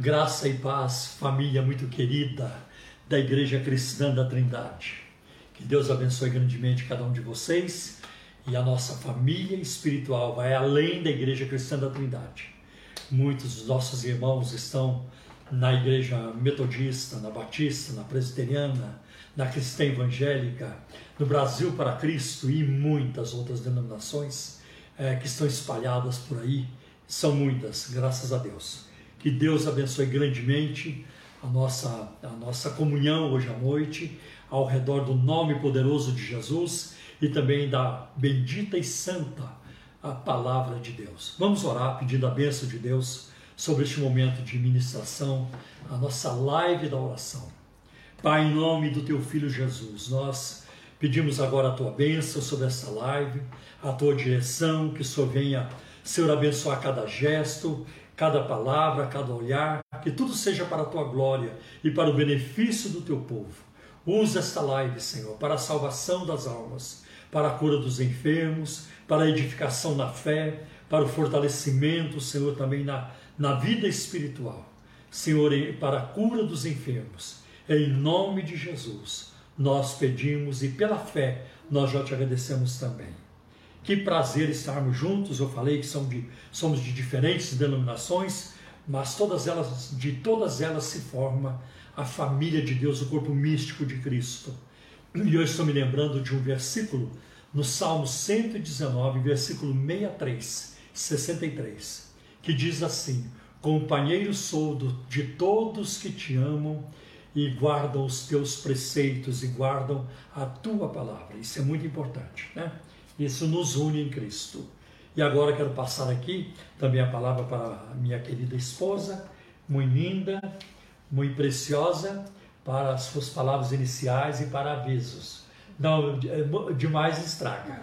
Graça e paz, família muito querida da Igreja Cristã da Trindade. Que Deus abençoe grandemente cada um de vocês e a nossa família espiritual vai além da Igreja Cristã da Trindade. Muitos dos nossos irmãos estão na Igreja Metodista, na Batista, na Presbiteriana, na Cristã Evangélica, no Brasil para Cristo e muitas outras denominações é, que estão espalhadas por aí. São muitas, graças a Deus. Que Deus abençoe grandemente a nossa, a nossa comunhão hoje à noite, ao redor do nome poderoso de Jesus e também da bendita e santa a palavra de Deus. Vamos orar pedindo a bênção de Deus sobre este momento de ministração, a nossa live da oração. Pai, em nome do teu filho Jesus, nós pedimos agora a tua bênção sobre essa live, a tua direção, que o Senhor venha, Senhor, abençoar cada gesto, cada palavra, cada olhar, que tudo seja para a tua glória e para o benefício do teu povo. Usa esta live, Senhor, para a salvação das almas, para a cura dos enfermos, para a edificação na fé, para o fortalecimento, Senhor, também na, na vida espiritual. Senhor, para a cura dos enfermos. Em nome de Jesus, nós pedimos e pela fé nós já te agradecemos também. Que prazer estarmos juntos. Eu falei que somos de, somos de diferentes denominações, mas todas elas, de todas elas se forma a família de Deus, o corpo místico de Cristo. E eu estou me lembrando de um versículo no Salmo 119, versículo 63, 63, que diz assim: Companheiro sou de todos que te amam e guardam os teus preceitos e guardam a tua palavra. Isso é muito importante, né? Isso nos une em Cristo. E agora quero passar aqui também a palavra para minha querida esposa, muito linda, muito preciosa, para as suas palavras iniciais e para avisos. Não, demais estraga.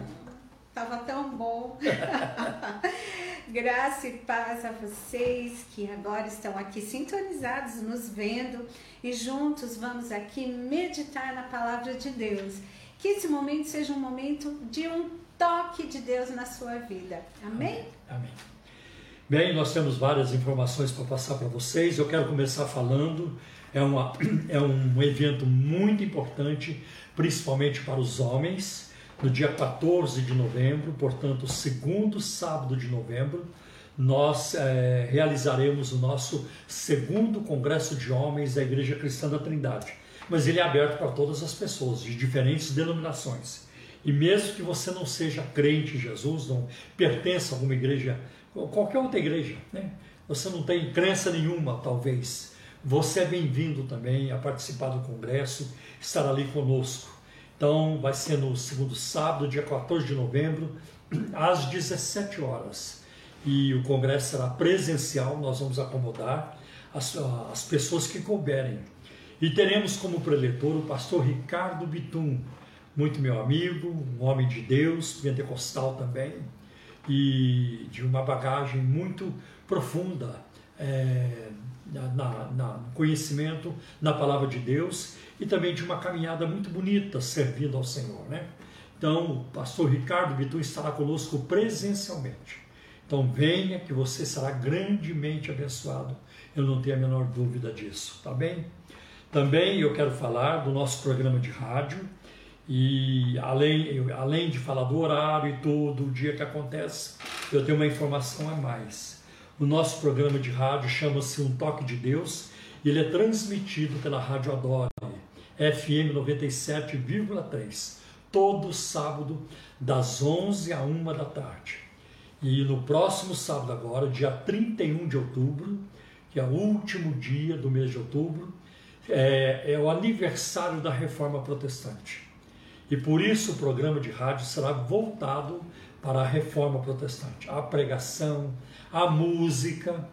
Tava tão bom. Graça e paz a vocês que agora estão aqui sintonizados, nos vendo e juntos vamos aqui meditar na palavra de Deus. Que esse momento seja um momento de um toque de Deus na sua vida. Amém? Amém. Bem, nós temos várias informações para passar para vocês. Eu quero começar falando. É, uma, é um evento muito importante, principalmente para os homens, no dia 14 de novembro, portanto, segundo sábado de novembro, nós é, realizaremos o nosso segundo Congresso de Homens da Igreja Cristã da Trindade. Mas ele é aberto para todas as pessoas, de diferentes denominações. E mesmo que você não seja crente em Jesus, não pertença a alguma igreja, qualquer outra igreja, né? você não tem crença nenhuma, talvez, você é bem-vindo também a participar do congresso, estar ali conosco. Então, vai ser no segundo sábado, dia 14 de novembro, às 17 horas. E o congresso será presencial, nós vamos acomodar as, as pessoas que couberem. E teremos como preletor o pastor Ricardo Bitum, muito meu amigo, um homem de Deus, pentecostal também, e de uma bagagem muito profunda é, na, na, conhecimento na palavra de Deus e também de uma caminhada muito bonita servindo ao Senhor. Né? Então, o pastor Ricardo Bitu estará conosco presencialmente. Então, venha que você será grandemente abençoado. Eu não tenho a menor dúvida disso, tá bem? Também eu quero falar do nosso programa de rádio e além, além de falar do horário e tudo, o dia que acontece, eu tenho uma informação a mais. O nosso programa de rádio chama-se Um Toque de Deus e ele é transmitido pela Rádio Adore, FM 97,3, todo sábado, das 11 a 1 da tarde. E no próximo sábado, agora, dia 31 de outubro, que é o último dia do mês de outubro, é, é o aniversário da Reforma Protestante. E por isso o programa de rádio será voltado para a reforma protestante, a pregação, a música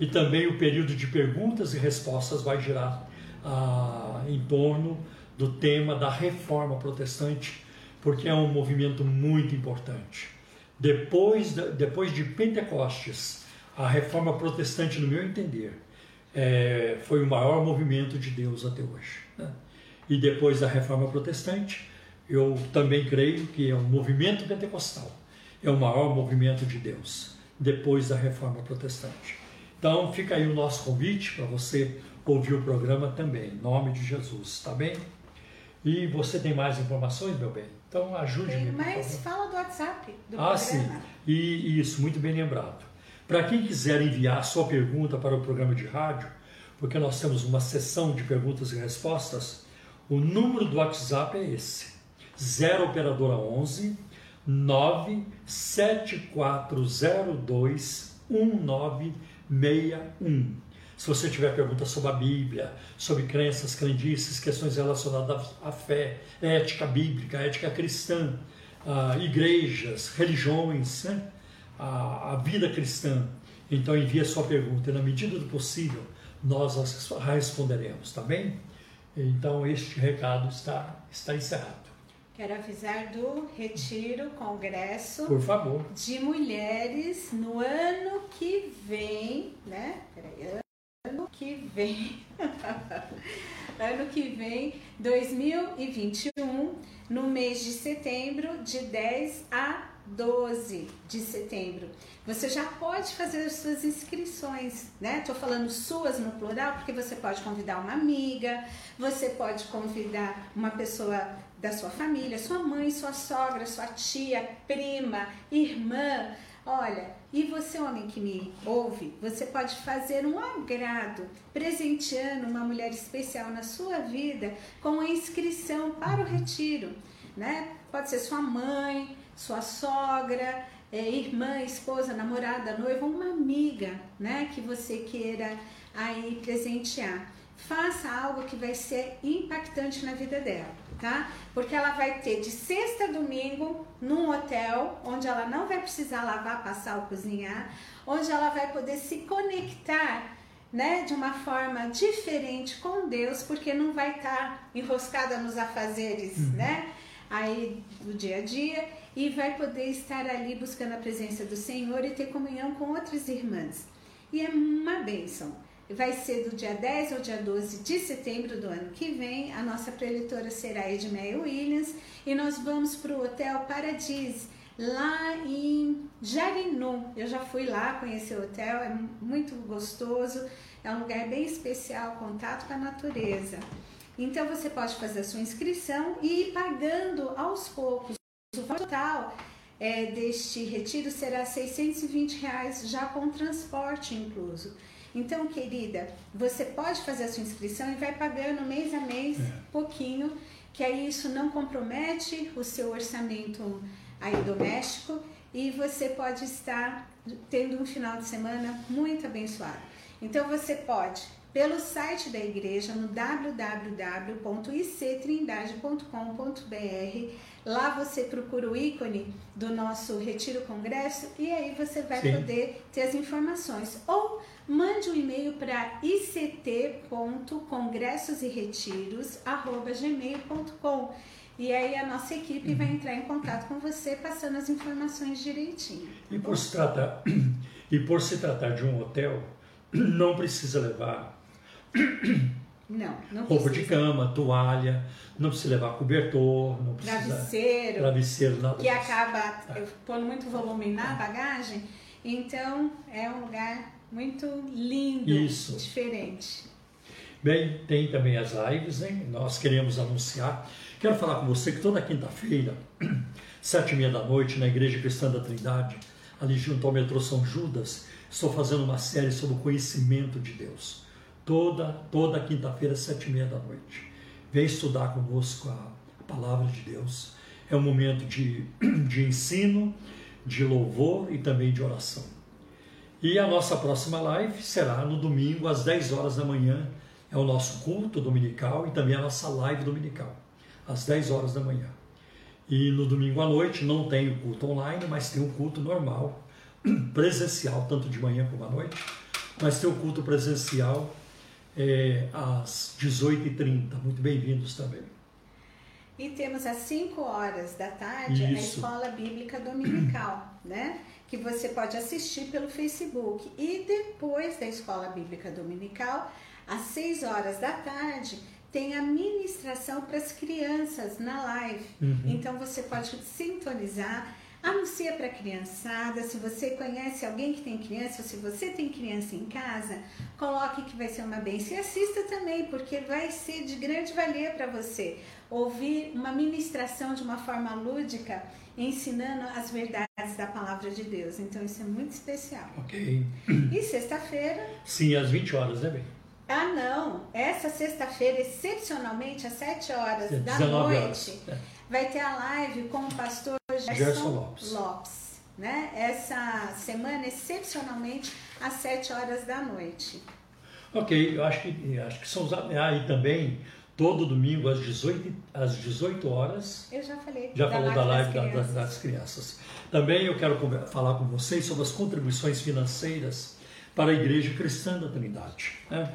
e também o período de perguntas e respostas vai girar ah, em torno do tema da reforma protestante, porque é um movimento muito importante. Depois de, depois de Pentecostes, a reforma protestante, no meu entender, é, foi o maior movimento de Deus até hoje. Né? E depois da reforma protestante, eu também creio que é um movimento pentecostal, é o maior movimento de Deus, depois da reforma protestante. Então fica aí o nosso convite para você ouvir o programa também, em nome de Jesus, tá bem? E você tem mais informações, meu bem? Então ajude-me. Mas fala do WhatsApp do ah, programa. sim. E isso, muito bem lembrado. Para quem quiser enviar sua pergunta para o programa de rádio, porque nós temos uma sessão de perguntas e respostas, o número do WhatsApp é esse: 0 operadora 11 97402 1961. Se você tiver perguntas sobre a Bíblia, sobre crenças, crendices, questões relacionadas à fé, ética bíblica, ética cristã, igrejas, religiões, né? a, a vida cristã, então envie a sua pergunta e na medida do possível nós responderemos, tá bem? Então este recado está, está encerrado. Quero avisar do retiro, congresso Por favor. de mulheres no ano que vem, né? Peraí, ano que vem, ano que vem, 2021, no mês de setembro, de 10 a 12 de setembro. Você já pode fazer as suas inscrições, né? Tô falando suas no plural porque você pode convidar uma amiga, você pode convidar uma pessoa da sua família, sua mãe, sua sogra, sua tia, prima, irmã. Olha, e você, homem que me ouve, você pode fazer um agrado, presenteando uma mulher especial na sua vida com a inscrição para o retiro, né? Pode ser sua mãe, sua sogra, é, irmã, esposa, namorada, noiva, uma amiga, né, que você queira aí presentear. Faça algo que vai ser impactante na vida dela, tá? Porque ela vai ter de sexta a domingo num hotel, onde ela não vai precisar lavar, passar ou cozinhar, onde ela vai poder se conectar né, de uma forma diferente com Deus, porque não vai estar tá enroscada nos afazeres, uhum. né, aí do dia a dia e vai poder estar ali buscando a presença do Senhor e ter comunhão com outras irmãs. E é uma bênção. Vai ser do dia 10 ao dia 12 de setembro do ano que vem. A nossa preletora será Edmeia Williams e nós vamos para o Hotel Paradis, lá em Jarinu. Eu já fui lá conhecer o hotel, é muito gostoso, é um lugar bem especial, contato com a natureza. Então você pode fazer a sua inscrição e ir pagando aos poucos o total é, deste retiro será 620 reais já com transporte incluso. Então, querida, você pode fazer a sua inscrição e vai pagando mês a mês, é. pouquinho, que aí isso não compromete o seu orçamento aí doméstico e você pode estar tendo um final de semana muito abençoado. Então, você pode pelo site da igreja no www.ictrindade.com.br. Lá você procura o ícone do nosso Retiro Congresso e aí você vai Sim. poder ter as informações. Ou mande um e-mail para ict.congressosiretiros.gmail.com e aí a nossa equipe uhum. vai entrar em contato com você passando as informações direitinho. E por se tratar, e por se tratar de um hotel, não precisa levar não, não Roupa de cama, toalha, não precisa levar cobertor, não precisa. Travesseiro. Travesseiro, Que acaba é. pondo muito volume na bagagem. Então, é um lugar muito lindo, Isso. diferente. Bem, tem também as lives, né? Nós queremos anunciar. Quero falar com você que toda quinta-feira, sete e meia da noite, na Igreja Cristã da Trindade, ali junto ao metrô São Judas, estou fazendo uma série sobre o conhecimento de Deus toda, toda quinta-feira, sete e meia da noite. Vem estudar conosco a, a palavra de Deus. É um momento de, de ensino, de louvor e também de oração. E a nossa próxima live será no domingo, às 10 horas da manhã. É o nosso culto dominical e também a nossa live dominical, às 10 horas da manhã. E no domingo à noite não tem o culto online, mas tem o culto normal, presencial, tanto de manhã como à noite. Mas tem o culto presencial é, às 18h30. Muito bem-vindos também. E temos às 5 horas da tarde Isso. a Escola Bíblica Dominical, né? Que você pode assistir pelo Facebook. E depois da Escola Bíblica Dominical, às 6 horas da tarde, tem a ministração para as crianças na live. Uhum. Então você pode sintonizar Anuncia para a criançada, se você conhece alguém que tem criança, ou se você tem criança em casa, coloque que vai ser uma bênção. E assista também, porque vai ser de grande valia para você ouvir uma ministração de uma forma lúdica, ensinando as verdades da palavra de Deus. Então isso é muito especial. Ok. E sexta-feira? Sim, às 20 horas, né, bem? Ah, não. Essa sexta-feira, excepcionalmente, às 7 horas da noite, horas. É. vai ter a live com o pastor Gerson, Gerson Lopes. Lopes. Né? Essa semana, excepcionalmente, às 7 horas da noite. Ok, eu acho que, acho que são os. Ah, e também todo domingo às 18, às 18 horas. Eu já falei. Já falou da live das crianças. Da, das crianças. Também eu quero falar com vocês sobre as contribuições financeiras para a Igreja Cristã da Trindade. Né?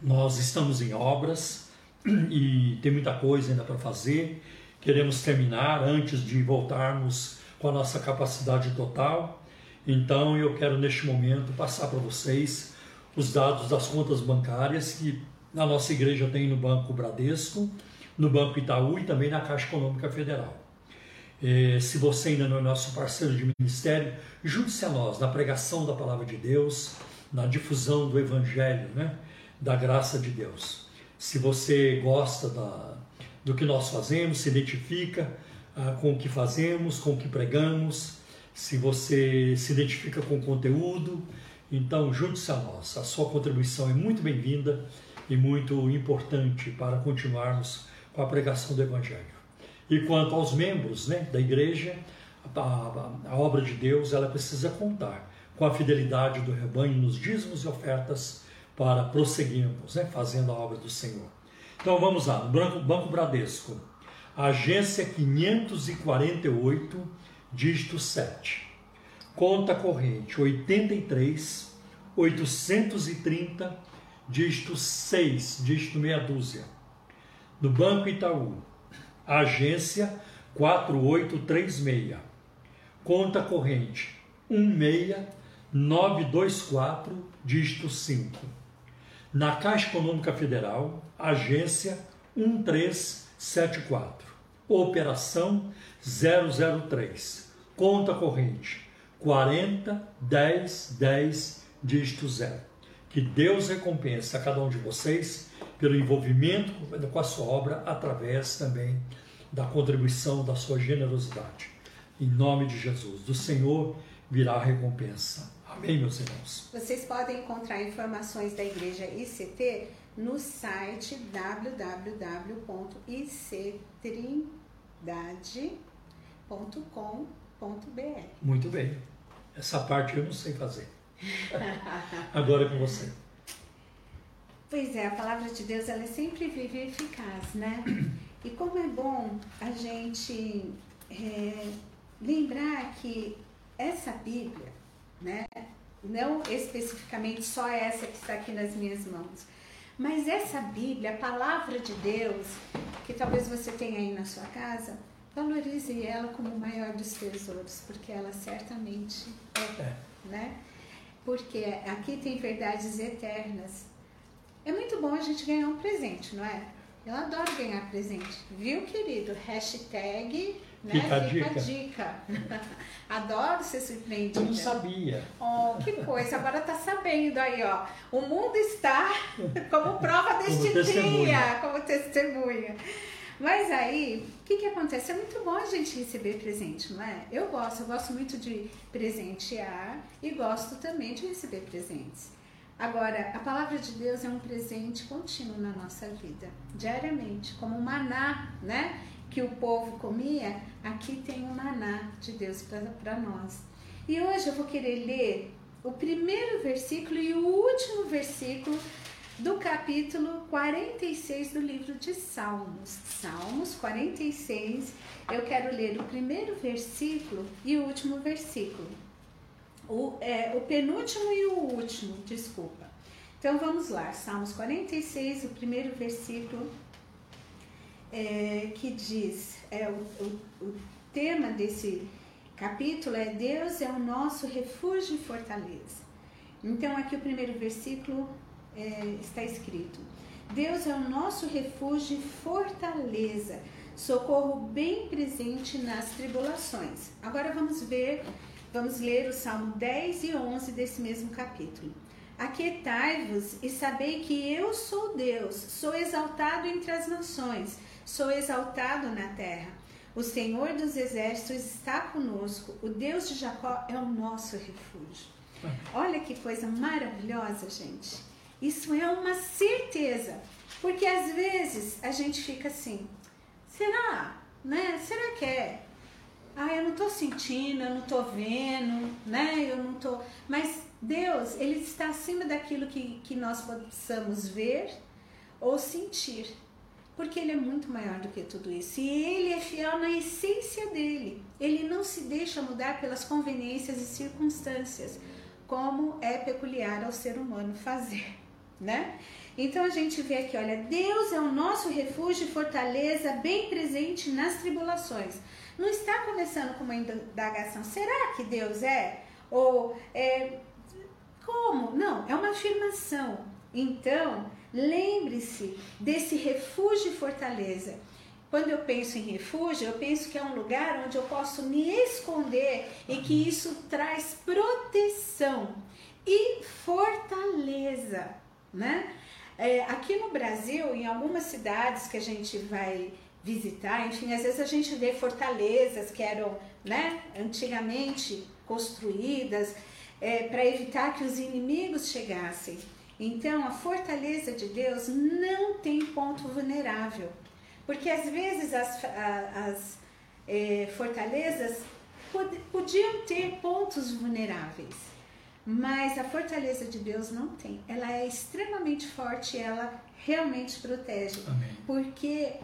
Nós estamos em obras e tem muita coisa ainda para fazer. Queremos terminar antes de voltarmos com a nossa capacidade total. Então eu quero neste momento passar para vocês os dados das contas bancárias que na nossa igreja tem no Banco Bradesco, no Banco Itaú e também na Caixa Econômica Federal. E, se você ainda não é nosso parceiro de ministério, junte-se a nós na pregação da palavra de Deus, na difusão do Evangelho, né? da graça de Deus. Se você gosta da, do que nós fazemos, se identifica ah, com o que fazemos, com o que pregamos, se você se identifica com o conteúdo, então junte-se a nós. A sua contribuição é muito bem-vinda e muito importante para continuarmos com a pregação do Evangelho. E quanto aos membros né, da igreja, a, a, a, obra de Deus ela precisa contar com a fidelidade do rebanho nos dízimos e ofertas para prosseguirmos, né, fazendo a obra do Senhor. Então vamos lá, Banco, Banco Bradesco, agência 548, dígito 7, conta corrente 83 830 dígito 6, dígito meia dúzia. No Banco Itaú, agência 4836, conta corrente 16924, dígito 5. Na Caixa Econômica Federal, agência 1374, operação 003, conta corrente 40 10 10, dígito 0. Que Deus recompense a cada um de vocês pelo envolvimento com a sua obra através também da contribuição da sua generosidade. Em nome de Jesus, do Senhor virá a recompensa. Amém, meus irmãos. Vocês podem encontrar informações da igreja ICT no site www.ictrindade.com.br. Muito bem. Essa parte eu não sei fazer. Agora é com você. Pois é, a palavra de Deus ela é sempre viva e eficaz, né? E como é bom a gente é, lembrar que essa Bíblia, né? Não especificamente só essa que está aqui nas minhas mãos, mas essa Bíblia, a palavra de Deus, que talvez você tenha aí na sua casa, valorize ela como o maior dos tesouros, porque ela certamente é, é. né? porque aqui tem verdades eternas. É muito bom a gente ganhar um presente, não é? Eu adoro ganhar presente, viu, querido? Hashtag, né? Fica a dica. dica. adoro ser surpreendido. Eu não sabia. Oh, que coisa, agora tá sabendo aí, ó. O mundo está como prova deste como dia, como testemunha. Mas aí, o que, que acontece? É muito bom a gente receber presente, não é? Eu gosto, eu gosto muito de presentear e gosto também de receber presentes. Agora, a palavra de Deus é um presente contínuo na nossa vida, diariamente, como um maná, né? Que o povo comia, aqui tem um maná de Deus para nós. E hoje eu vou querer ler o primeiro versículo e o último versículo do capítulo 46 do livro de Salmos. Salmos 46, eu quero ler o primeiro versículo e o último versículo. O, é, o penúltimo e o último, desculpa. Então vamos lá, Salmos 46, o primeiro versículo, é, que diz: é, o, o, o tema desse capítulo é Deus é o nosso refúgio e fortaleza. Então, aqui o primeiro versículo é, está escrito: Deus é o nosso refúgio e fortaleza, socorro bem presente nas tribulações. Agora vamos ver, vamos ler o Salmo 10 e 11 desse mesmo capítulo. Aquietai-vos e sabei que eu sou Deus, sou exaltado entre as nações, sou exaltado na terra. O Senhor dos exércitos está conosco, o Deus de Jacó é o nosso refúgio. Olha que coisa maravilhosa, gente. Isso é uma certeza, porque às vezes a gente fica assim: será? Né? Será que é? Ah, eu não estou sentindo, eu não estou vendo, né? Eu não estou. Mas Deus, Ele está acima daquilo que, que nós possamos ver ou sentir. Porque Ele é muito maior do que tudo isso. E Ele é fiel na essência dele. Ele não se deixa mudar pelas conveniências e circunstâncias, como é peculiar ao ser humano fazer, né? Então a gente vê aqui, olha, Deus é o nosso refúgio e fortaleza bem presente nas tribulações. Não está começando com uma indagação, será que Deus é? Ou é, como? Não, é uma afirmação. Então, lembre-se desse refúgio e fortaleza. Quando eu penso em refúgio, eu penso que é um lugar onde eu posso me esconder e que isso traz proteção e fortaleza, né? É, aqui no Brasil, em algumas cidades que a gente vai visitar, enfim, às vezes a gente vê fortalezas que eram, né, antigamente construídas é, para evitar que os inimigos chegassem. Então, a fortaleza de Deus não tem ponto vulnerável, porque às vezes as, as é, fortalezas pod, podiam ter pontos vulneráveis, mas a fortaleza de Deus não tem. Ela é extremamente forte, ela realmente protege, Amém. porque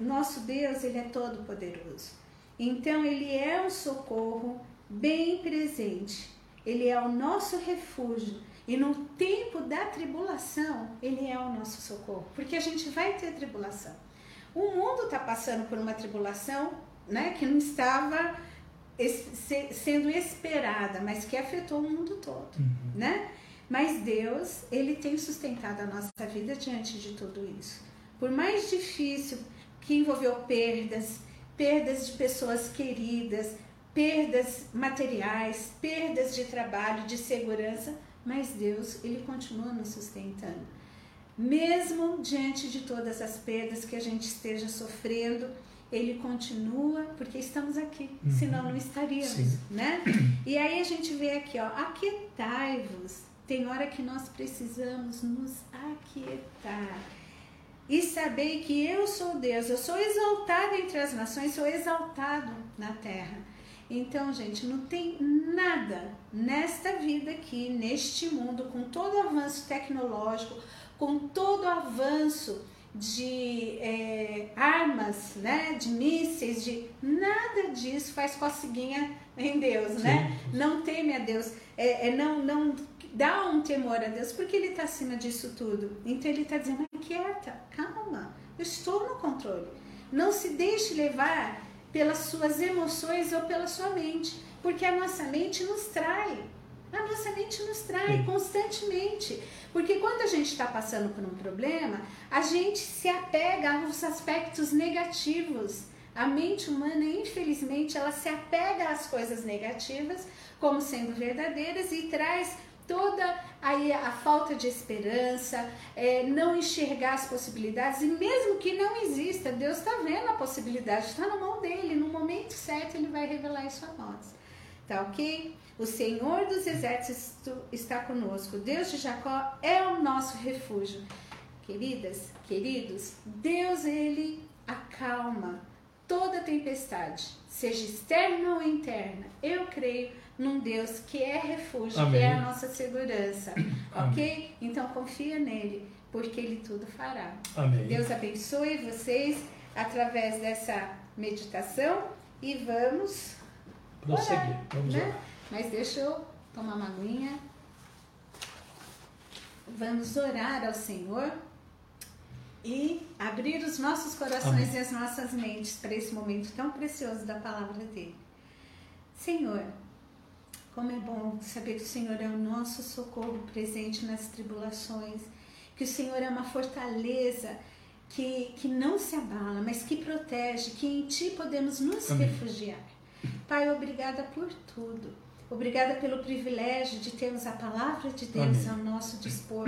nosso Deus ele é todo poderoso. Então ele é um socorro bem presente ele é o nosso refúgio. E no tempo da tribulação, Ele é o nosso socorro. Porque a gente vai ter tribulação. O mundo está passando por uma tribulação né, que não estava sendo esperada, mas que afetou o mundo todo. Uhum. Né? Mas Deus, Ele tem sustentado a nossa vida diante de tudo isso. Por mais difícil que envolveu perdas, perdas de pessoas queridas, perdas materiais, perdas de trabalho, de segurança, mas Deus, ele continua nos sustentando. Mesmo diante de todas as perdas que a gente esteja sofrendo, ele continua, porque estamos aqui, uhum. senão não estaríamos, Sim. né? E aí a gente vê aqui, ó, aquietai-vos. Tem hora que nós precisamos nos aquietar. E sabei que eu sou Deus, eu sou exaltado entre as nações, sou exaltado na terra. Então, gente, não tem nada nesta vida aqui, neste mundo, com todo o avanço tecnológico, com todo o avanço de é, armas, né, de mísseis, de nada disso faz coceguinha em Deus, né? Não teme a Deus, é, é, não, não dá um temor a Deus, porque Ele está acima disso tudo. Então Ele está dizendo: quieta, calma, eu estou no controle. Não se deixe levar pelas suas emoções ou pela sua mente, porque a nossa mente nos trai. A nossa mente nos trai Sim. constantemente. Porque quando a gente está passando por um problema, a gente se apega aos aspectos negativos. A mente humana, infelizmente, ela se apega às coisas negativas como sendo verdadeiras e traz toda aí a falta de esperança, é, não enxergar as possibilidades, e mesmo que não exista, Deus está vendo a possibilidade, está na mão dele, no momento certo ele vai revelar isso a nós. Tá ok? O Senhor dos Exércitos está conosco, Deus de Jacó é o nosso refúgio. Queridas, queridos, Deus ele acalma toda tempestade, seja externa ou interna. Eu creio num Deus que é refúgio, Amém. que é a nossa segurança. Ok? Então confia nele, porque ele tudo fará. Amém. Deus abençoe vocês através dessa meditação e vamos prosseguir. Orar, vamos né? Mas deixa eu tomar uma aguinha. Vamos orar ao Senhor e abrir os nossos corações Amém. e as nossas mentes para esse momento tão precioso da palavra dele. Senhor, como é bom saber que o Senhor é o nosso socorro presente nas tribulações, que o Senhor é uma fortaleza que, que não se abala, mas que protege, que em Ti podemos nos Amém. refugiar. Pai, obrigada por tudo. Obrigada pelo privilégio de termos a palavra de Deus Amém. ao nosso dispor.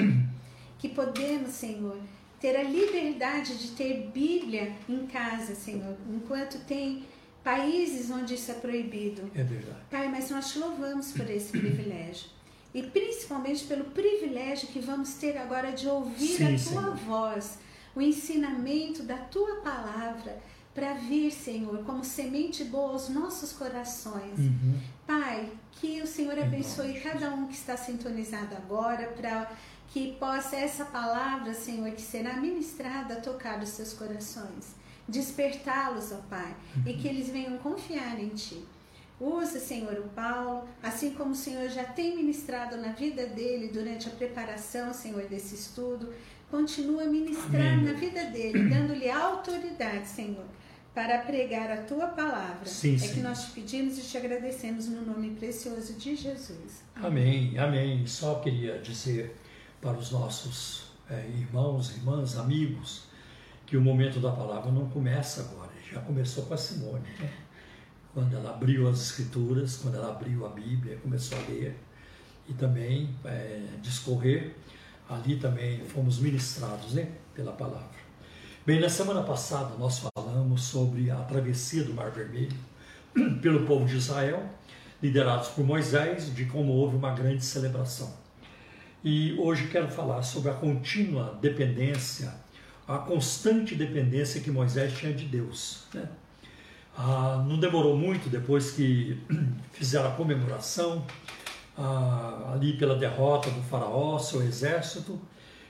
Que podemos, Senhor, ter a liberdade de ter Bíblia em casa, Senhor, enquanto tem países onde isso é proibido. É verdade. Pai, mas nós te louvamos por esse privilégio. E principalmente pelo privilégio que vamos ter agora de ouvir Sim, a tua Senhor. voz, o ensinamento da tua palavra para vir, Senhor, como semente boa aos nossos corações. Uhum. Pai, que o Senhor abençoe cada um que está sintonizado agora, para que possa essa palavra, Senhor, que será ministrada, tocar os seus corações, despertá-los, ó Pai, e que eles venham confiar em Ti. Usa, Senhor, o Paulo, assim como o Senhor já tem ministrado na vida dele durante a preparação, Senhor, desse estudo. Continua a ministrar Amém. na vida dele, dando-lhe autoridade, Senhor, para pregar a tua palavra. Sim, é sim. que nós te pedimos e te agradecemos no nome precioso de Jesus. Amém, amém. Só queria dizer para os nossos é, irmãos, irmãs, amigos, que o momento da palavra não começa agora, já começou com a Simone. Né? Quando ela abriu as Escrituras, quando ela abriu a Bíblia, começou a ler e também é, discorrer ali também fomos ministrados né, pela palavra. Bem, na semana passada nós falamos sobre a travessia do Mar Vermelho pelo povo de Israel, liderados por Moisés, de como houve uma grande celebração. E hoje quero falar sobre a contínua dependência, a constante dependência que Moisés tinha de Deus. Né? Ah, não demorou muito depois que fizeram a comemoração ah, ali pela derrota do faraó, seu exército,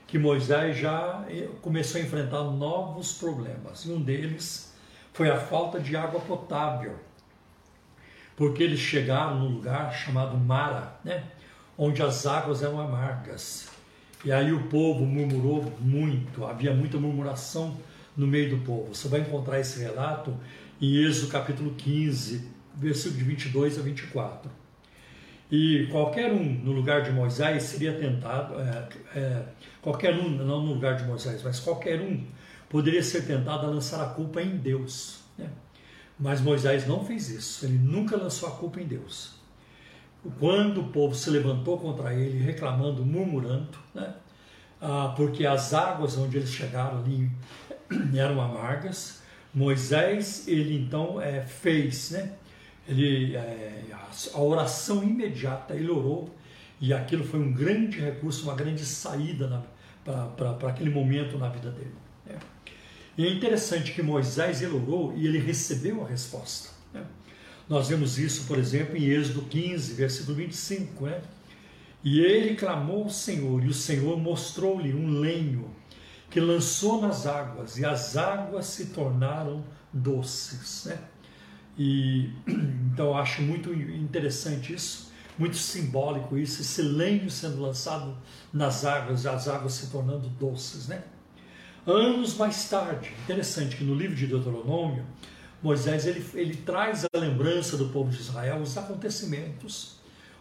que Moisés já eh, começou a enfrentar novos problemas. E um deles foi a falta de água potável, porque eles chegaram num lugar chamado Mara, né? onde as águas eram amargas. E aí o povo murmurou muito, havia muita murmuração no meio do povo. Você vai encontrar esse relato em Êxodo capítulo 15, versículo de 22 a 24. E qualquer um no lugar de Moisés seria tentado, é, é, qualquer um, não no lugar de Moisés, mas qualquer um poderia ser tentado a lançar a culpa em Deus. Né? Mas Moisés não fez isso, ele nunca lançou a culpa em Deus. Quando o povo se levantou contra ele, reclamando, murmurando, né? ah, porque as águas onde eles chegaram ali eram amargas, Moisés, ele então é, fez, né? ele, é, a oração imediata, ele orou e aquilo foi um grande recurso, uma grande saída para aquele momento na vida dele. Né? E é interessante que Moisés ele orou e ele recebeu a resposta. Né? Nós vemos isso, por exemplo, em Êxodo 15, versículo 25. Né? E ele clamou ao Senhor, e o Senhor mostrou-lhe um lenho que lançou nas águas, e as águas se tornaram doces. Né? E então acho muito interessante isso, muito simbólico isso, esse lenho sendo lançado nas águas, as águas se tornando doces, né? Anos mais tarde, interessante que no livro de Deuteronômio, Moisés ele, ele traz a lembrança do povo de Israel, os acontecimentos,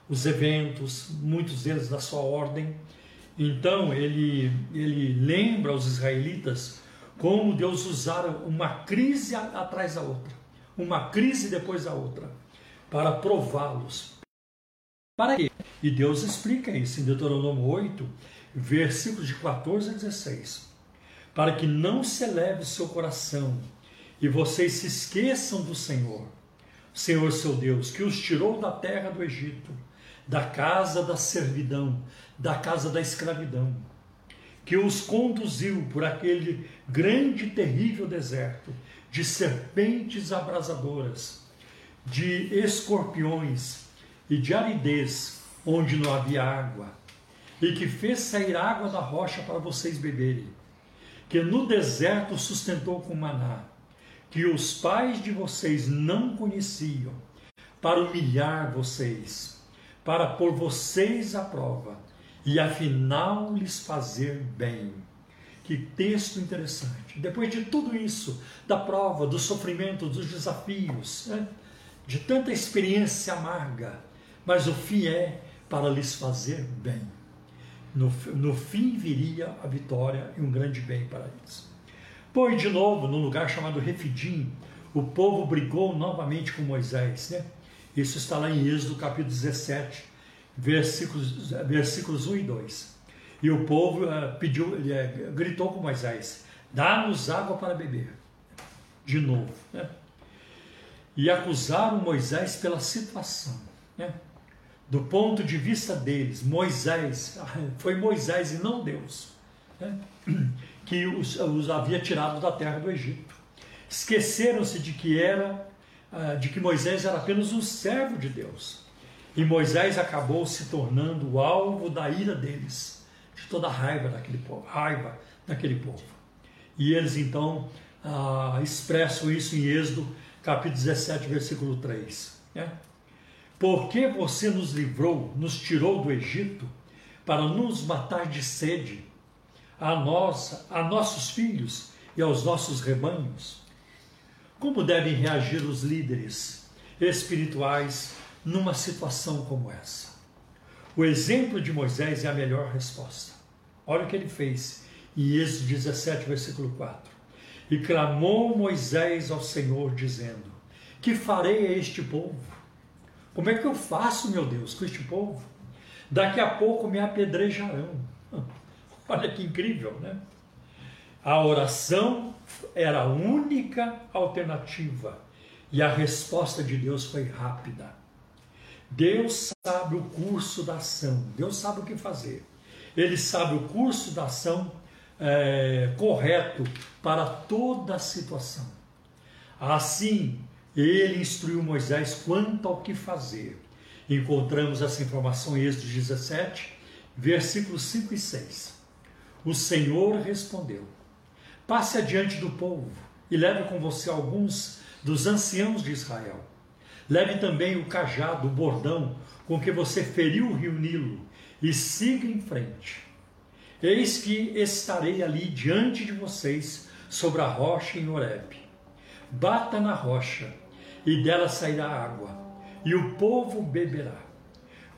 os eventos, muitos deles da sua ordem. Então ele, ele lembra aos israelitas como Deus usara uma crise atrás da outra uma crise depois da outra, para prová-los. Para quê? E Deus explica isso em Deuteronômio 8, versículos de 14 a 16. Para que não se eleve seu coração e vocês se esqueçam do Senhor, Senhor seu Deus, que os tirou da terra do Egito, da casa da servidão, da casa da escravidão, que os conduziu por aquele grande e terrível deserto de serpentes abrasadoras, de escorpiões e de aridez, onde não havia água, e que fez sair água da rocha para vocês beberem, que no deserto sustentou com maná, que os pais de vocês não conheciam, para humilhar vocês, para pôr vocês à prova e afinal lhes fazer bem que texto interessante. Depois de tudo isso, da prova, do sofrimento, dos desafios, né? de tanta experiência amarga, mas o fim é para lhes fazer bem. No, no fim viria a vitória e um grande bem para eles. Pois de novo, num lugar chamado Refidim, o povo brigou novamente com Moisés. Né? Isso está lá em Êxodo capítulo 17, versículos, versículos 1 e 2. E o povo uh, pediu, uh, gritou com Moisés: Dá-nos água para beber. De novo. Né? E acusaram Moisés pela situação. Né? Do ponto de vista deles, Moisés, foi Moisés e não Deus, né? Que os, os havia tirado da terra do Egito. Esqueceram-se de que era, uh, de que Moisés era apenas um servo de Deus. E Moisés acabou se tornando o alvo da ira deles, de toda a raiva daquele povo, raiva daquele povo. E eles então ah, expressam isso em Êxodo, capítulo 17, versículo 3. Né? Porque você nos livrou, nos tirou do Egito, para nos matar de sede, a nós, a nossos filhos e aos nossos rebanhos? Como devem reagir os líderes espirituais numa situação como essa? O exemplo de Moisés é a melhor resposta. Olha o que ele fez em Êxodo 17, versículo 4. E clamou Moisés ao Senhor, dizendo: Que farei a este povo? Como é que eu faço, meu Deus, com este povo? Daqui a pouco me apedrejarão. Olha que incrível, né? A oração era a única alternativa e a resposta de Deus foi rápida. Deus sabe o curso da ação, Deus sabe o que fazer. Ele sabe o curso da ação é, correto para toda a situação. Assim, ele instruiu Moisés quanto ao que fazer. Encontramos essa informação em Êxodo 17, versículos 5 e 6. O Senhor respondeu: Passe adiante do povo e leve com você alguns dos anciãos de Israel. Leve também o cajado, o bordão com que você feriu o rio Nilo e siga em frente. Eis que estarei ali diante de vocês sobre a rocha em Horebe. Bata na rocha e dela sairá água, e o povo beberá.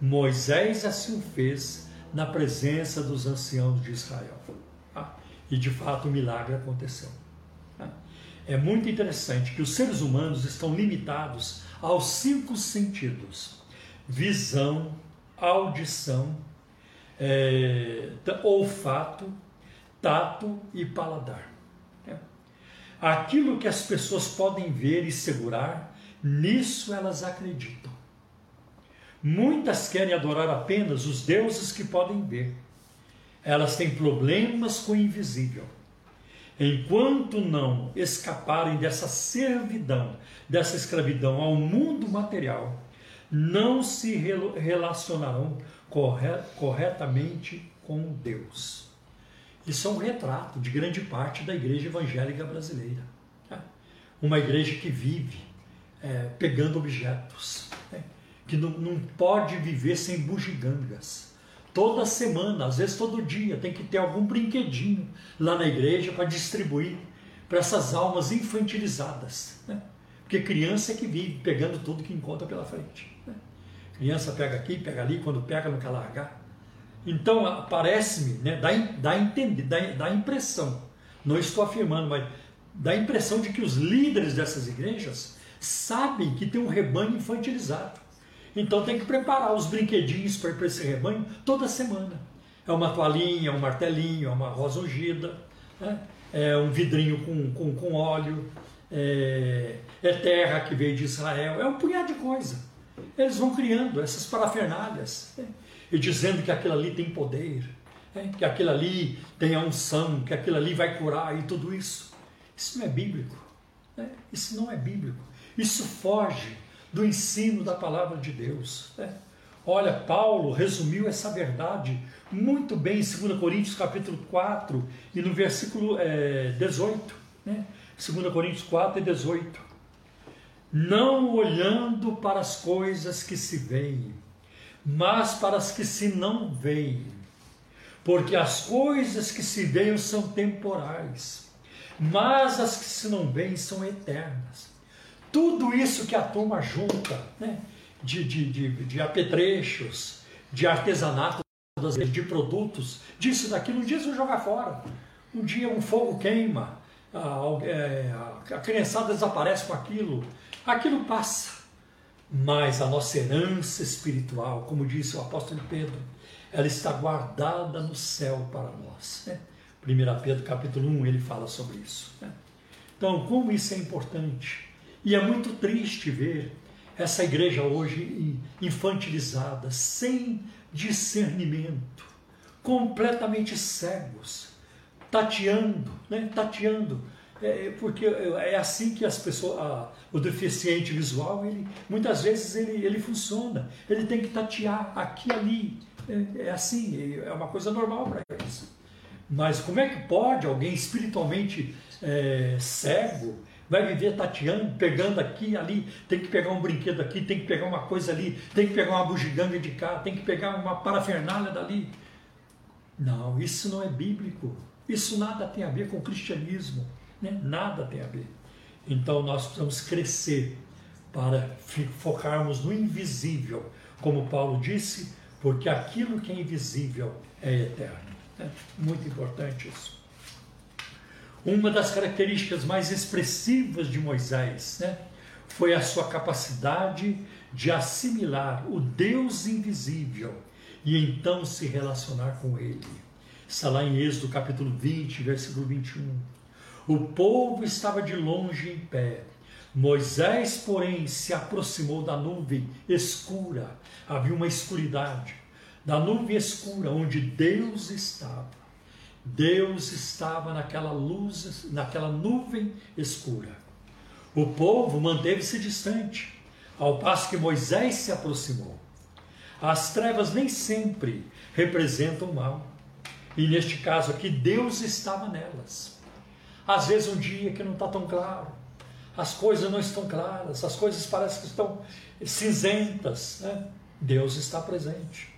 Moisés assim o fez na presença dos anciãos de Israel. Ah, e de fato o milagre aconteceu. Ah, é muito interessante que os seres humanos estão limitados aos cinco sentidos: visão, audição, é, olfato, tato e paladar. É. Aquilo que as pessoas podem ver e segurar Nisso elas acreditam. Muitas querem adorar apenas os deuses que podem ver. Elas têm problemas com o invisível. Enquanto não escaparem dessa servidão, dessa escravidão ao mundo material, não se relacionarão corretamente com Deus. Isso é um retrato de grande parte da igreja evangélica brasileira. Uma igreja que vive é, pegando objetos, né? Que não, não pode viver sem bugigangas. Toda semana, às vezes todo dia, tem que ter algum brinquedinho lá na igreja para distribuir para essas almas infantilizadas. Né? Porque criança é que vive pegando tudo que encontra pela frente. Né? Criança pega aqui, pega ali, quando pega não quer largar. Então, parece-me, né, dá, dá, dá, dá impressão, não estou afirmando, mas dá a impressão de que os líderes dessas igrejas sabem que tem um rebanho infantilizado. Então tem que preparar os brinquedinhos para esse rebanho toda semana. É uma toalhinha, um martelinho, é uma rosa ungida, né? é um vidrinho com, com, com óleo, é, é terra que veio de Israel, é um punhado de coisa. Eles vão criando essas parafernálias né? e dizendo que aquilo ali tem poder, né? que aquilo ali tem a unção, que aquilo ali vai curar e tudo isso. Isso não é bíblico. Né? Isso não é bíblico. Isso foge do ensino da palavra de Deus. Né? Olha, Paulo resumiu essa verdade muito bem em 2 Coríntios capítulo 4 e no versículo é, 18. Né? 2 Coríntios 4 e 18. Não olhando para as coisas que se veem, mas para as que se não veem. Porque as coisas que se veem são temporais, mas as que se não veem são eternas tudo isso que a turma junta, né? de, de, de, de apetrechos, de artesanato, de produtos, disso, daquilo, um dia vai jogar fora. Um dia um fogo queima, a, é, a criançada desaparece com aquilo, aquilo passa. Mas a nossa herança espiritual, como disse o apóstolo Pedro, ela está guardada no céu para nós. Né? 1 Pedro capítulo 1, ele fala sobre isso. Né? Então, como isso é importante. E é muito triste ver essa igreja hoje infantilizada, sem discernimento, completamente cegos, tateando, né? tateando. É, porque é assim que as pessoas, a, o deficiente visual, ele, muitas vezes ele, ele funciona. Ele tem que tatear aqui e ali. É, é assim, é uma coisa normal para eles. Mas como é que pode alguém espiritualmente é, cego vai viver tateando, pegando aqui ali, tem que pegar um brinquedo aqui, tem que pegar uma coisa ali, tem que pegar uma bugiganga de cá, tem que pegar uma parafernália dali. Não, isso não é bíblico. Isso nada tem a ver com o cristianismo. Né? Nada tem a ver. Então nós precisamos crescer para focarmos no invisível, como Paulo disse, porque aquilo que é invisível é eterno. É muito importante isso. Uma das características mais expressivas de Moisés né, foi a sua capacidade de assimilar o Deus invisível e então se relacionar com ele. Está lá em Êxodo capítulo 20, versículo 21. O povo estava de longe em pé. Moisés, porém, se aproximou da nuvem escura. Havia uma escuridade. Da nuvem escura onde Deus estava. Deus estava naquela luz, naquela nuvem escura. O povo manteve-se distante, ao passo que Moisés se aproximou. As trevas nem sempre representam mal. E neste caso aqui, Deus estava nelas. Às vezes, um dia que não está tão claro, as coisas não estão claras, as coisas parecem que estão cinzentas. Né? Deus está presente.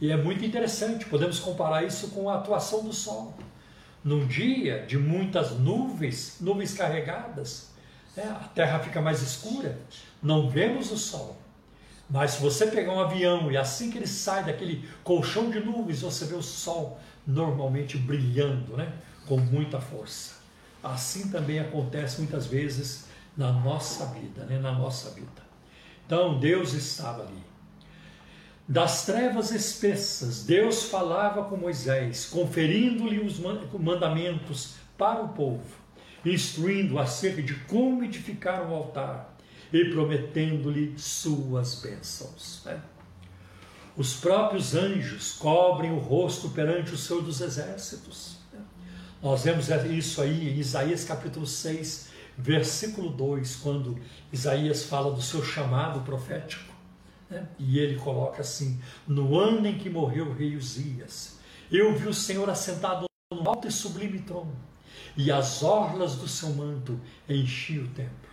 E é muito interessante, podemos comparar isso com a atuação do Sol. Num dia de muitas nuvens, nuvens carregadas, né, a Terra fica mais escura, não vemos o Sol. Mas se você pegar um avião e assim que ele sai daquele colchão de nuvens, você vê o Sol normalmente brilhando, né, com muita força. Assim também acontece muitas vezes na nossa vida, né, na nossa vida. Então Deus estava ali. Das trevas espessas, Deus falava com Moisés, conferindo-lhe os mandamentos para o povo, instruindo acerca de como edificar o altar e prometendo-lhe suas bênçãos. Né? Os próprios anjos cobrem o rosto perante o Senhor dos Exércitos. Né? Nós vemos isso aí em Isaías capítulo 6, versículo 2, quando Isaías fala do seu chamado profético. Né? E ele coloca assim: No ano em que morreu o rei Uzias, eu vi o Senhor assentado no alto e sublime trono, e as orlas do seu manto enchiam o templo.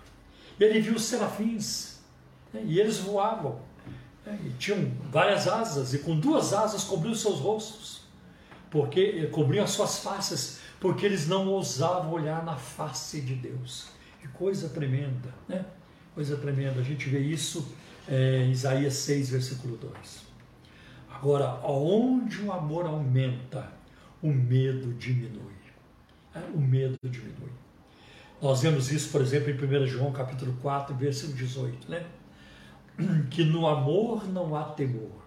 Ele viu os serafins, né? e eles voavam, né? e tinham várias asas, e com duas asas cobriam seus rostos, porque eh, cobriam as suas faces, porque eles não ousavam olhar na face de Deus. Que coisa tremenda, né? Coisa tremenda. A gente vê isso é, Isaías 6, versículo 2. Agora, onde o amor aumenta, o medo diminui. É, o medo diminui. Nós vemos isso, por exemplo, em 1 João capítulo 4, versículo 18, né? Que no amor não há temor.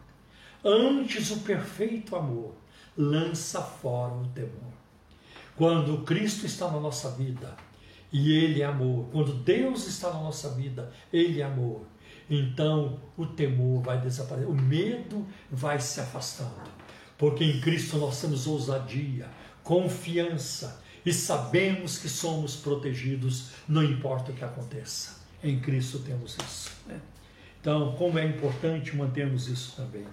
Antes o perfeito amor lança fora o temor. Quando Cristo está na nossa vida, e Ele é amor. Quando Deus está na nossa vida, Ele é amor então o temor vai desaparecer, o medo vai se afastando, porque em Cristo nós temos ousadia, confiança e sabemos que somos protegidos, não importa o que aconteça. Em Cristo temos isso. Né? Então, como é importante mantermos isso também.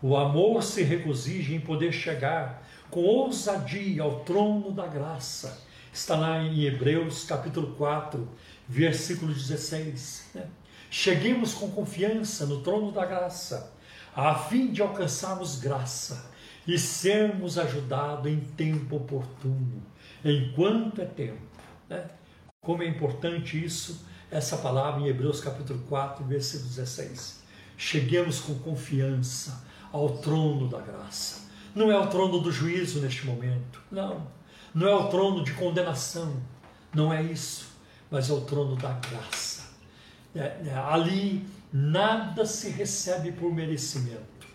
O amor se regozija em poder chegar com ousadia ao trono da graça. Está lá em Hebreus capítulo 4, versículo 16. Né? Cheguemos com confiança no trono da graça, a fim de alcançarmos graça e sermos ajudados em tempo oportuno, enquanto é tempo. Né? Como é importante isso, essa palavra em Hebreus capítulo 4, versículo 16. Cheguemos com confiança ao trono da graça. Não é o trono do juízo neste momento. Não. Não é o trono de condenação. Não é isso. Mas é o trono da graça. É, é, ali nada se recebe por merecimento.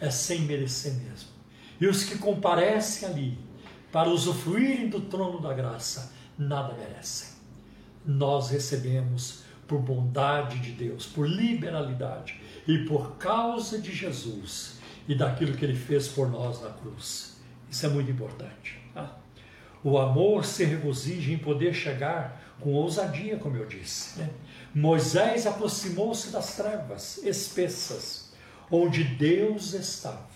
É sem merecer mesmo. E os que comparecem ali para usufruírem do trono da graça, nada merecem. Nós recebemos por bondade de Deus, por liberalidade e por causa de Jesus e daquilo que ele fez por nós na cruz. Isso é muito importante. Tá? O amor se regozija em poder chegar com ousadia, como eu disse. Né? Moisés aproximou-se das trevas espessas, onde Deus estava.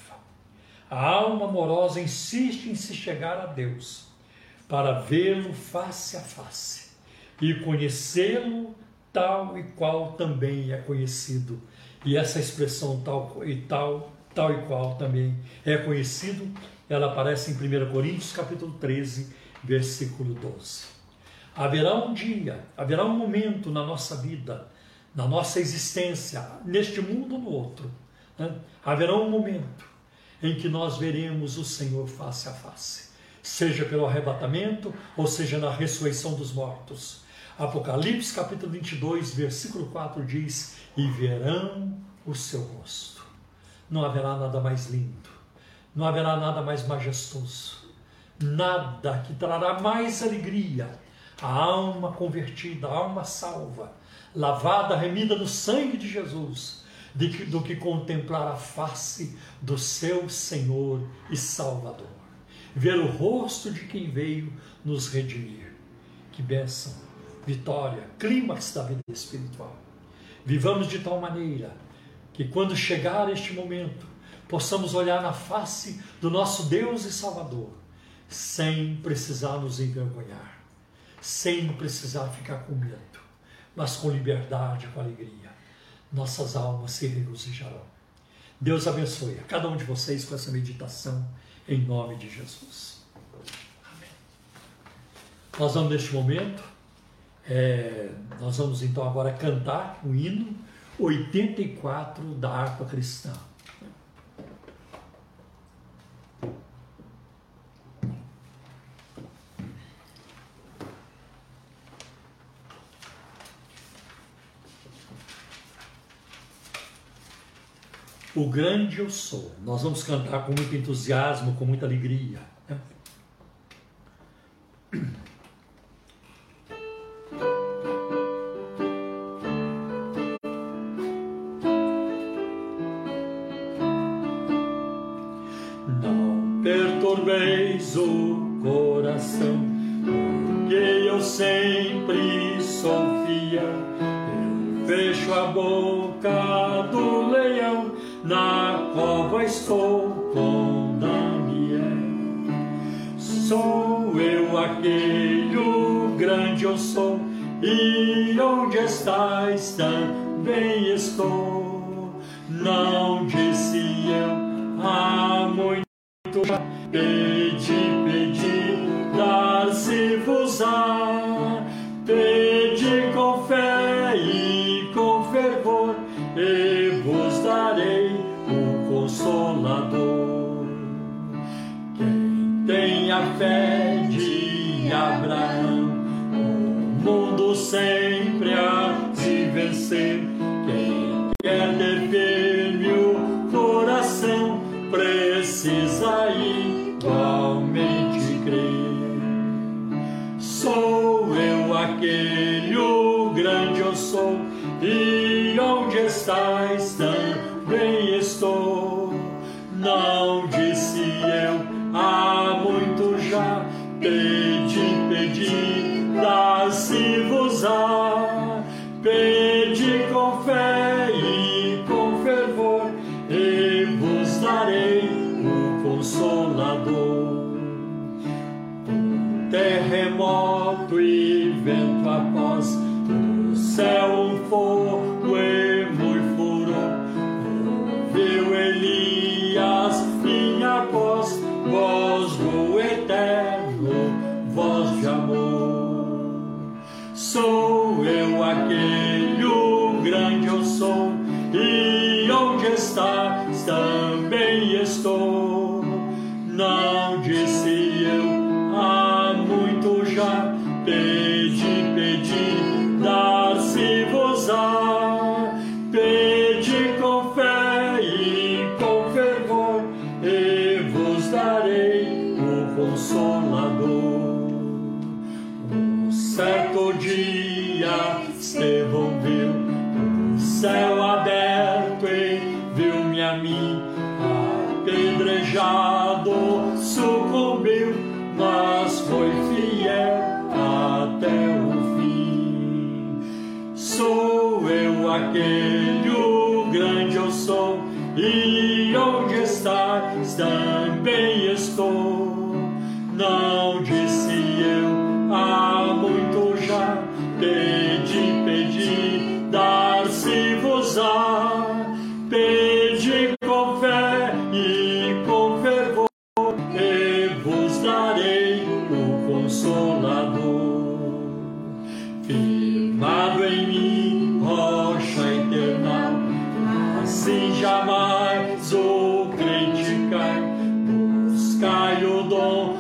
A alma amorosa insiste em se chegar a Deus para vê-lo face a face e conhecê-lo tal e qual também é conhecido. E essa expressão tal e tal, tal e qual também é conhecido, ela aparece em 1 Coríntios capítulo 13, versículo 12. Haverá um dia, haverá um momento na nossa vida, na nossa existência, neste mundo ou no outro, né? haverá um momento em que nós veremos o Senhor face a face, seja pelo arrebatamento ou seja na ressurreição dos mortos. Apocalipse capítulo 22, versículo 4 diz: E verão o seu rosto. Não haverá nada mais lindo, não haverá nada mais majestoso, nada que trará mais alegria a alma convertida, a alma salva, lavada, remida no sangue de Jesus, do que contemplar a face do seu Senhor e Salvador. Ver o rosto de quem veio nos redimir. Que bênção, vitória, clímax da vida espiritual. Vivamos de tal maneira que quando chegar este momento, possamos olhar na face do nosso Deus e Salvador, sem precisar nos envergonhar sem precisar ficar com medo, mas com liberdade, com alegria. Nossas almas se regozijarão. Deus abençoe a cada um de vocês com essa meditação, em nome de Jesus. Amém. Nós vamos neste momento, é, nós vamos então agora cantar o hino 84 da harpa cristã. O grande eu sou. Nós vamos cantar com muito entusiasmo, com muita alegria. Né? Não perturbeis o coração, porque eu sempre sou fiel. Eu fecho a boca do na cova estou com Daniel. Sou eu aquele, o grande eu sou, e onde estás também estou. Não disse eu há muito já, pedi, mundo céu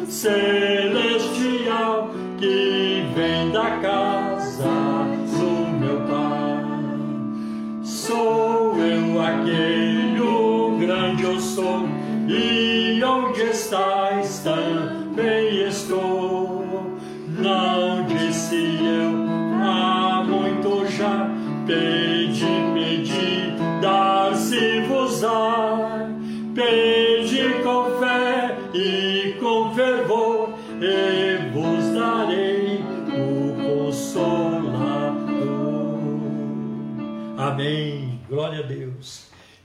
celestial que vem da casa do meu Pai. Sou eu aquele, o grande eu sou, e onde estais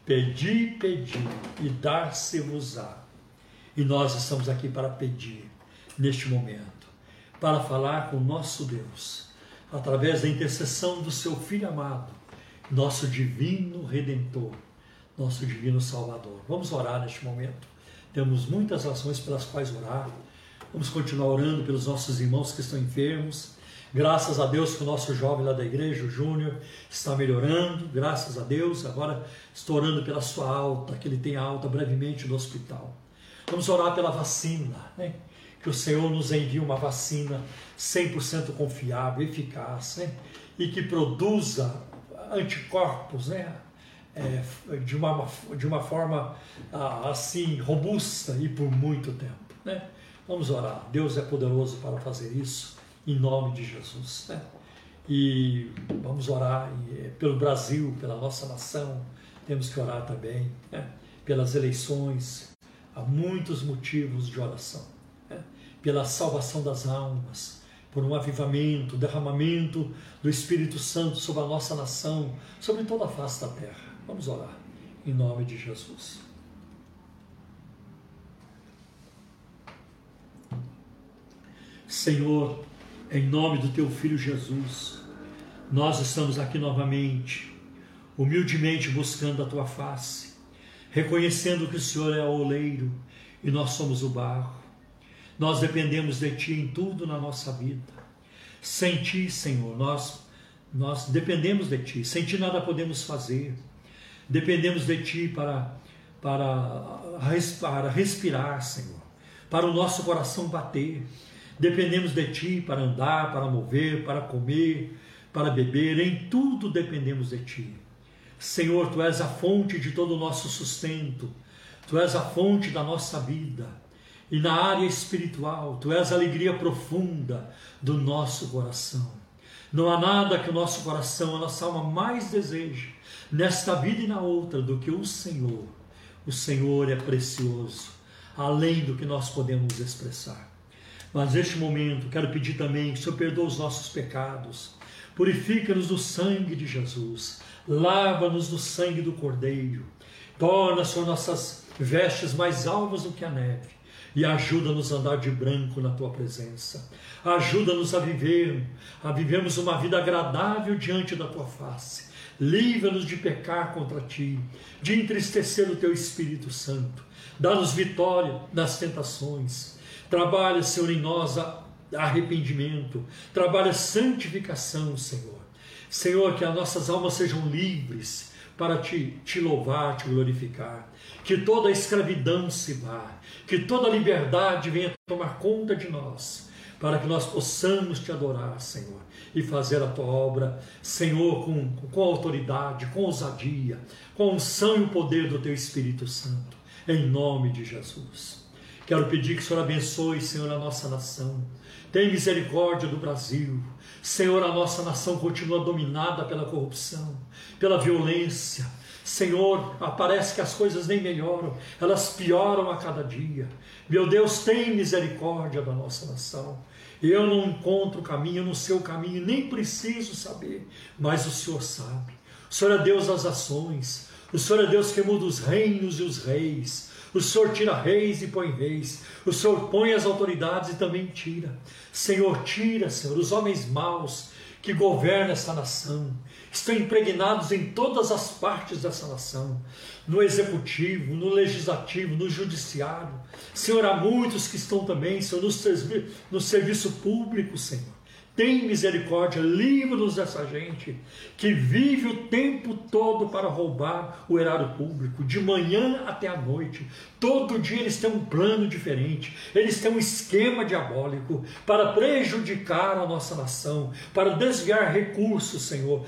Pedi, pedi e dar-se-vos-á. E nós estamos aqui para pedir neste momento, para falar com o nosso Deus, através da intercessão do seu Filho amado, nosso divino Redentor, nosso divino Salvador. Vamos orar neste momento. Temos muitas ações pelas quais orar. Vamos continuar orando pelos nossos irmãos que estão enfermos. Graças a Deus que o nosso jovem lá da igreja, o Júnior, está melhorando. Graças a Deus. Agora estou orando pela sua alta, que ele tenha alta brevemente no hospital. Vamos orar pela vacina, né? que o Senhor nos envie uma vacina 100% confiável, eficaz, né? e que produza anticorpos, né? É, de, uma, de uma forma ah, assim robusta e por muito tempo. Né? Vamos orar. Deus é poderoso para fazer isso, em nome de Jesus. Né? E vamos orar e, pelo Brasil, pela nossa nação. Temos que orar também né? pelas eleições. Há muitos motivos de oração. Né? Pela salvação das almas, por um avivamento, derramamento do Espírito Santo sobre a nossa nação, sobre toda a face da terra. Vamos orar em nome de Jesus. Senhor, em nome do teu filho Jesus, nós estamos aqui novamente, humildemente buscando a tua face, reconhecendo que o Senhor é o oleiro e nós somos o barro. Nós dependemos de ti em tudo na nossa vida. Sem ti, Senhor, nós nós dependemos de ti. Sem ti nada podemos fazer. Dependemos de ti para para, para respirar, Senhor, para o nosso coração bater. Dependemos de Ti para andar, para mover, para comer, para beber, em tudo dependemos de Ti. Senhor, Tu és a fonte de todo o nosso sustento, Tu és a fonte da nossa vida. E na área espiritual, Tu és a alegria profunda do nosso coração. Não há nada que o nosso coração, a nossa alma mais deseje, nesta vida e na outra, do que o Senhor. O Senhor é precioso, além do que nós podemos expressar. Mas neste momento quero pedir também que o Senhor perdoe os nossos pecados, purifica-nos no sangue de Jesus, lava-nos no sangue do Cordeiro, torna, Senhor, nossas vestes mais alvas do que a neve e ajuda-nos a andar de branco na tua presença. Ajuda-nos a viver, a vivermos uma vida agradável diante da tua face. Livra-nos de pecar contra ti, de entristecer o teu Espírito Santo. Dá-nos vitória nas tentações. Trabalha, Senhor, em nós arrependimento. Trabalha santificação, Senhor. Senhor, que as nossas almas sejam livres para te, te louvar, te glorificar. Que toda a escravidão se vá, que toda a liberdade venha tomar conta de nós, para que nós possamos te adorar, Senhor, e fazer a tua obra, Senhor, com, com autoridade, com ousadia, com unção e o poder do teu Espírito Santo, em nome de Jesus. Quero pedir que o Senhor abençoe, Senhor, a nossa nação. Tem misericórdia do Brasil. Senhor, a nossa nação continua dominada pela corrupção, pela violência, Senhor, parece que as coisas nem melhoram, elas pioram a cada dia. Meu Deus, tem misericórdia da nossa nação. Eu não encontro caminho no seu caminho, nem preciso saber, mas o Senhor sabe. O Senhor é Deus das ações, o Senhor é Deus que muda os reinos e os reis. O Senhor tira reis e põe reis. O Senhor põe as autoridades e também tira. Senhor, tira, Senhor, os homens maus que governam essa nação estão impregnados em todas as partes dessa nação, no executivo, no legislativo, no judiciário. Senhor, há muitos que estão também, Senhor, no, no serviço público, Senhor. Tem misericórdia, livra-nos dessa gente que vive o tempo todo para roubar o erário público, de manhã até a noite. Todo dia eles têm um plano diferente, eles têm um esquema diabólico para prejudicar a nossa nação, para desviar recursos, Senhor,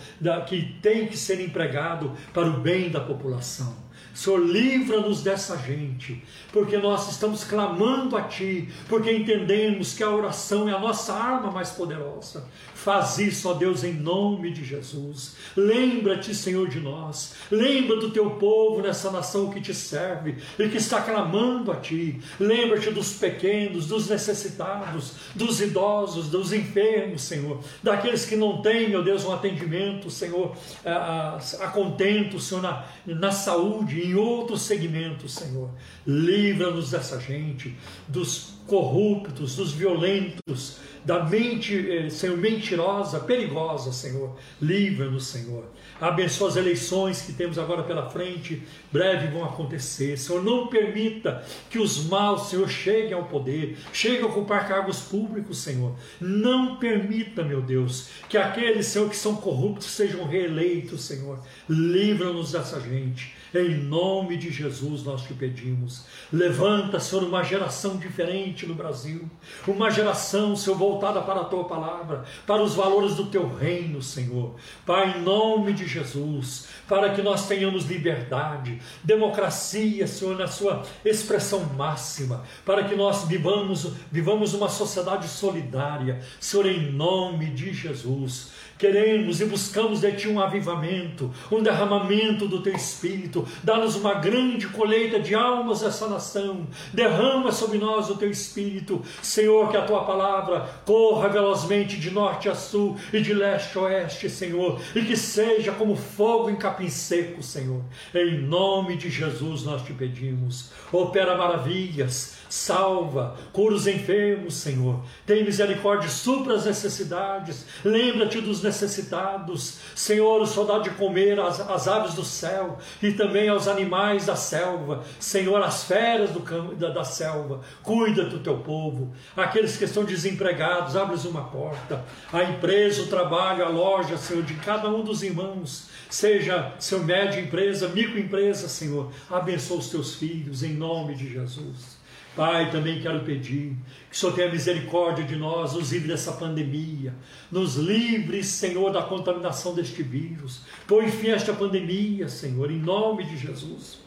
que tem que ser empregado para o bem da população. Senhor, livra-nos dessa gente, porque nós estamos clamando a Ti, porque entendemos que a oração é a nossa arma mais poderosa. Faz isso, ó Deus, em nome de Jesus. Lembra-te, Senhor, de nós. Lembra do teu povo nessa nação que te serve e que está clamando a Ti. Lembra-te dos pequenos, dos necessitados, dos idosos, dos enfermos, Senhor. Daqueles que não têm, meu Deus, um atendimento, Senhor, a, a, contento, Senhor, na, na saúde, em outros segmentos, Senhor. Livra-nos dessa gente, dos corruptos, dos violentos, da mente, eh, Senhor, mentirosa, perigosa, Senhor. Livra-nos, Senhor. Abençoa as eleições que temos agora pela frente, breve vão acontecer. Senhor, não permita que os maus, Senhor, cheguem ao poder, cheguem a ocupar cargos públicos, Senhor. Não permita, meu Deus, que aqueles, Senhor, que são corruptos sejam reeleitos, Senhor. Livra-nos dessa gente. Em nome de Jesus nós te pedimos. Levanta, Senhor, uma geração diferente no Brasil. Uma geração, Senhor, voltada para a tua palavra, para os valores do teu reino, Senhor. Pai, em nome de Jesus, para que nós tenhamos liberdade, democracia, Senhor, na sua expressão máxima, para que nós vivamos, vivamos uma sociedade solidária, Senhor, em nome de Jesus. Queremos e buscamos de Ti um avivamento, um derramamento do Teu Espírito. Dá-nos uma grande colheita de almas essa nação. Derrama sobre nós o Teu Espírito. Senhor, que a Tua palavra corra velozmente de norte a sul e de leste a oeste, Senhor. E que seja como fogo em capim seco, Senhor. Em nome de Jesus nós te pedimos. Opera maravilhas salva, cura os enfermos, Senhor. Tem misericórdia, supra as necessidades. Lembra-te dos necessitados, Senhor, o soldado de comer as, as aves do céu e também aos animais da selva, Senhor, as feras do, da, da selva. Cuida do teu povo, aqueles que estão desempregados, abre-lhes uma porta. A empresa, o trabalho, a loja, Senhor, de cada um dos irmãos seja seu médio empresa, microempresa, Senhor, abençoa os teus filhos em nome de Jesus. Pai, também quero pedir que o Senhor tenha misericórdia de nós, nos livre dessa pandemia, nos livre, Senhor, da contaminação deste vírus. Põe fim a esta pandemia, Senhor, em nome de Jesus.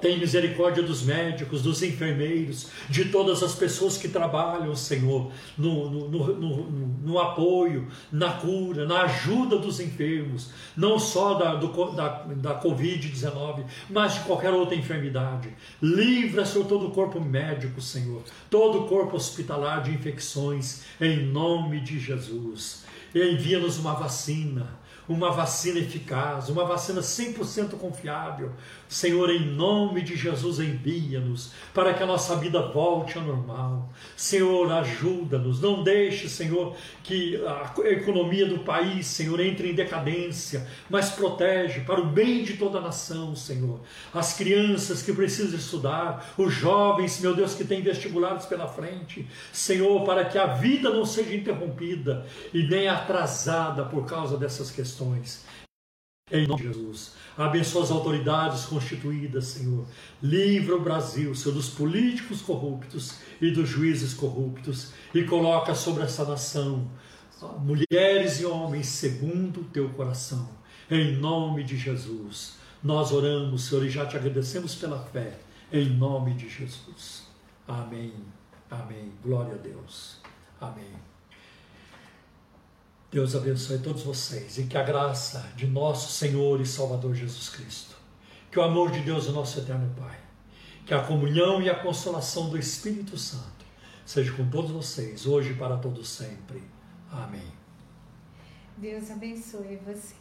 Tem misericórdia dos médicos, dos enfermeiros, de todas as pessoas que trabalham, Senhor, no, no, no, no apoio, na cura, na ajuda dos enfermos, não só da, da, da Covid-19, mas de qualquer outra enfermidade. Livra, Senhor, todo o corpo médico, Senhor, todo o corpo hospitalar de infecções, em nome de Jesus. Envia-nos uma vacina uma vacina eficaz, uma vacina 100% confiável. Senhor, em nome de Jesus, envia-nos para que a nossa vida volte ao normal. Senhor, ajuda-nos. Não deixe, Senhor, que a economia do país, Senhor, entre em decadência, mas protege para o bem de toda a nação, Senhor. As crianças que precisam estudar, os jovens, meu Deus, que têm vestibulares pela frente. Senhor, para que a vida não seja interrompida e nem atrasada por causa dessas questões questões. Em nome de Jesus. Abençoa as autoridades constituídas, Senhor. Livra o Brasil, Senhor, dos políticos corruptos e dos juízes corruptos. E coloca sobre essa nação mulheres e homens segundo o teu coração. Em nome de Jesus. Nós oramos, Senhor, e já te agradecemos pela fé. Em nome de Jesus. Amém. Amém. Glória a Deus. Amém. Deus abençoe todos vocês e que a graça de nosso Senhor e Salvador Jesus Cristo, que o amor de Deus, o nosso eterno Pai, que a comunhão e a consolação do Espírito Santo seja com todos vocês, hoje e para todos sempre. Amém. Deus abençoe você.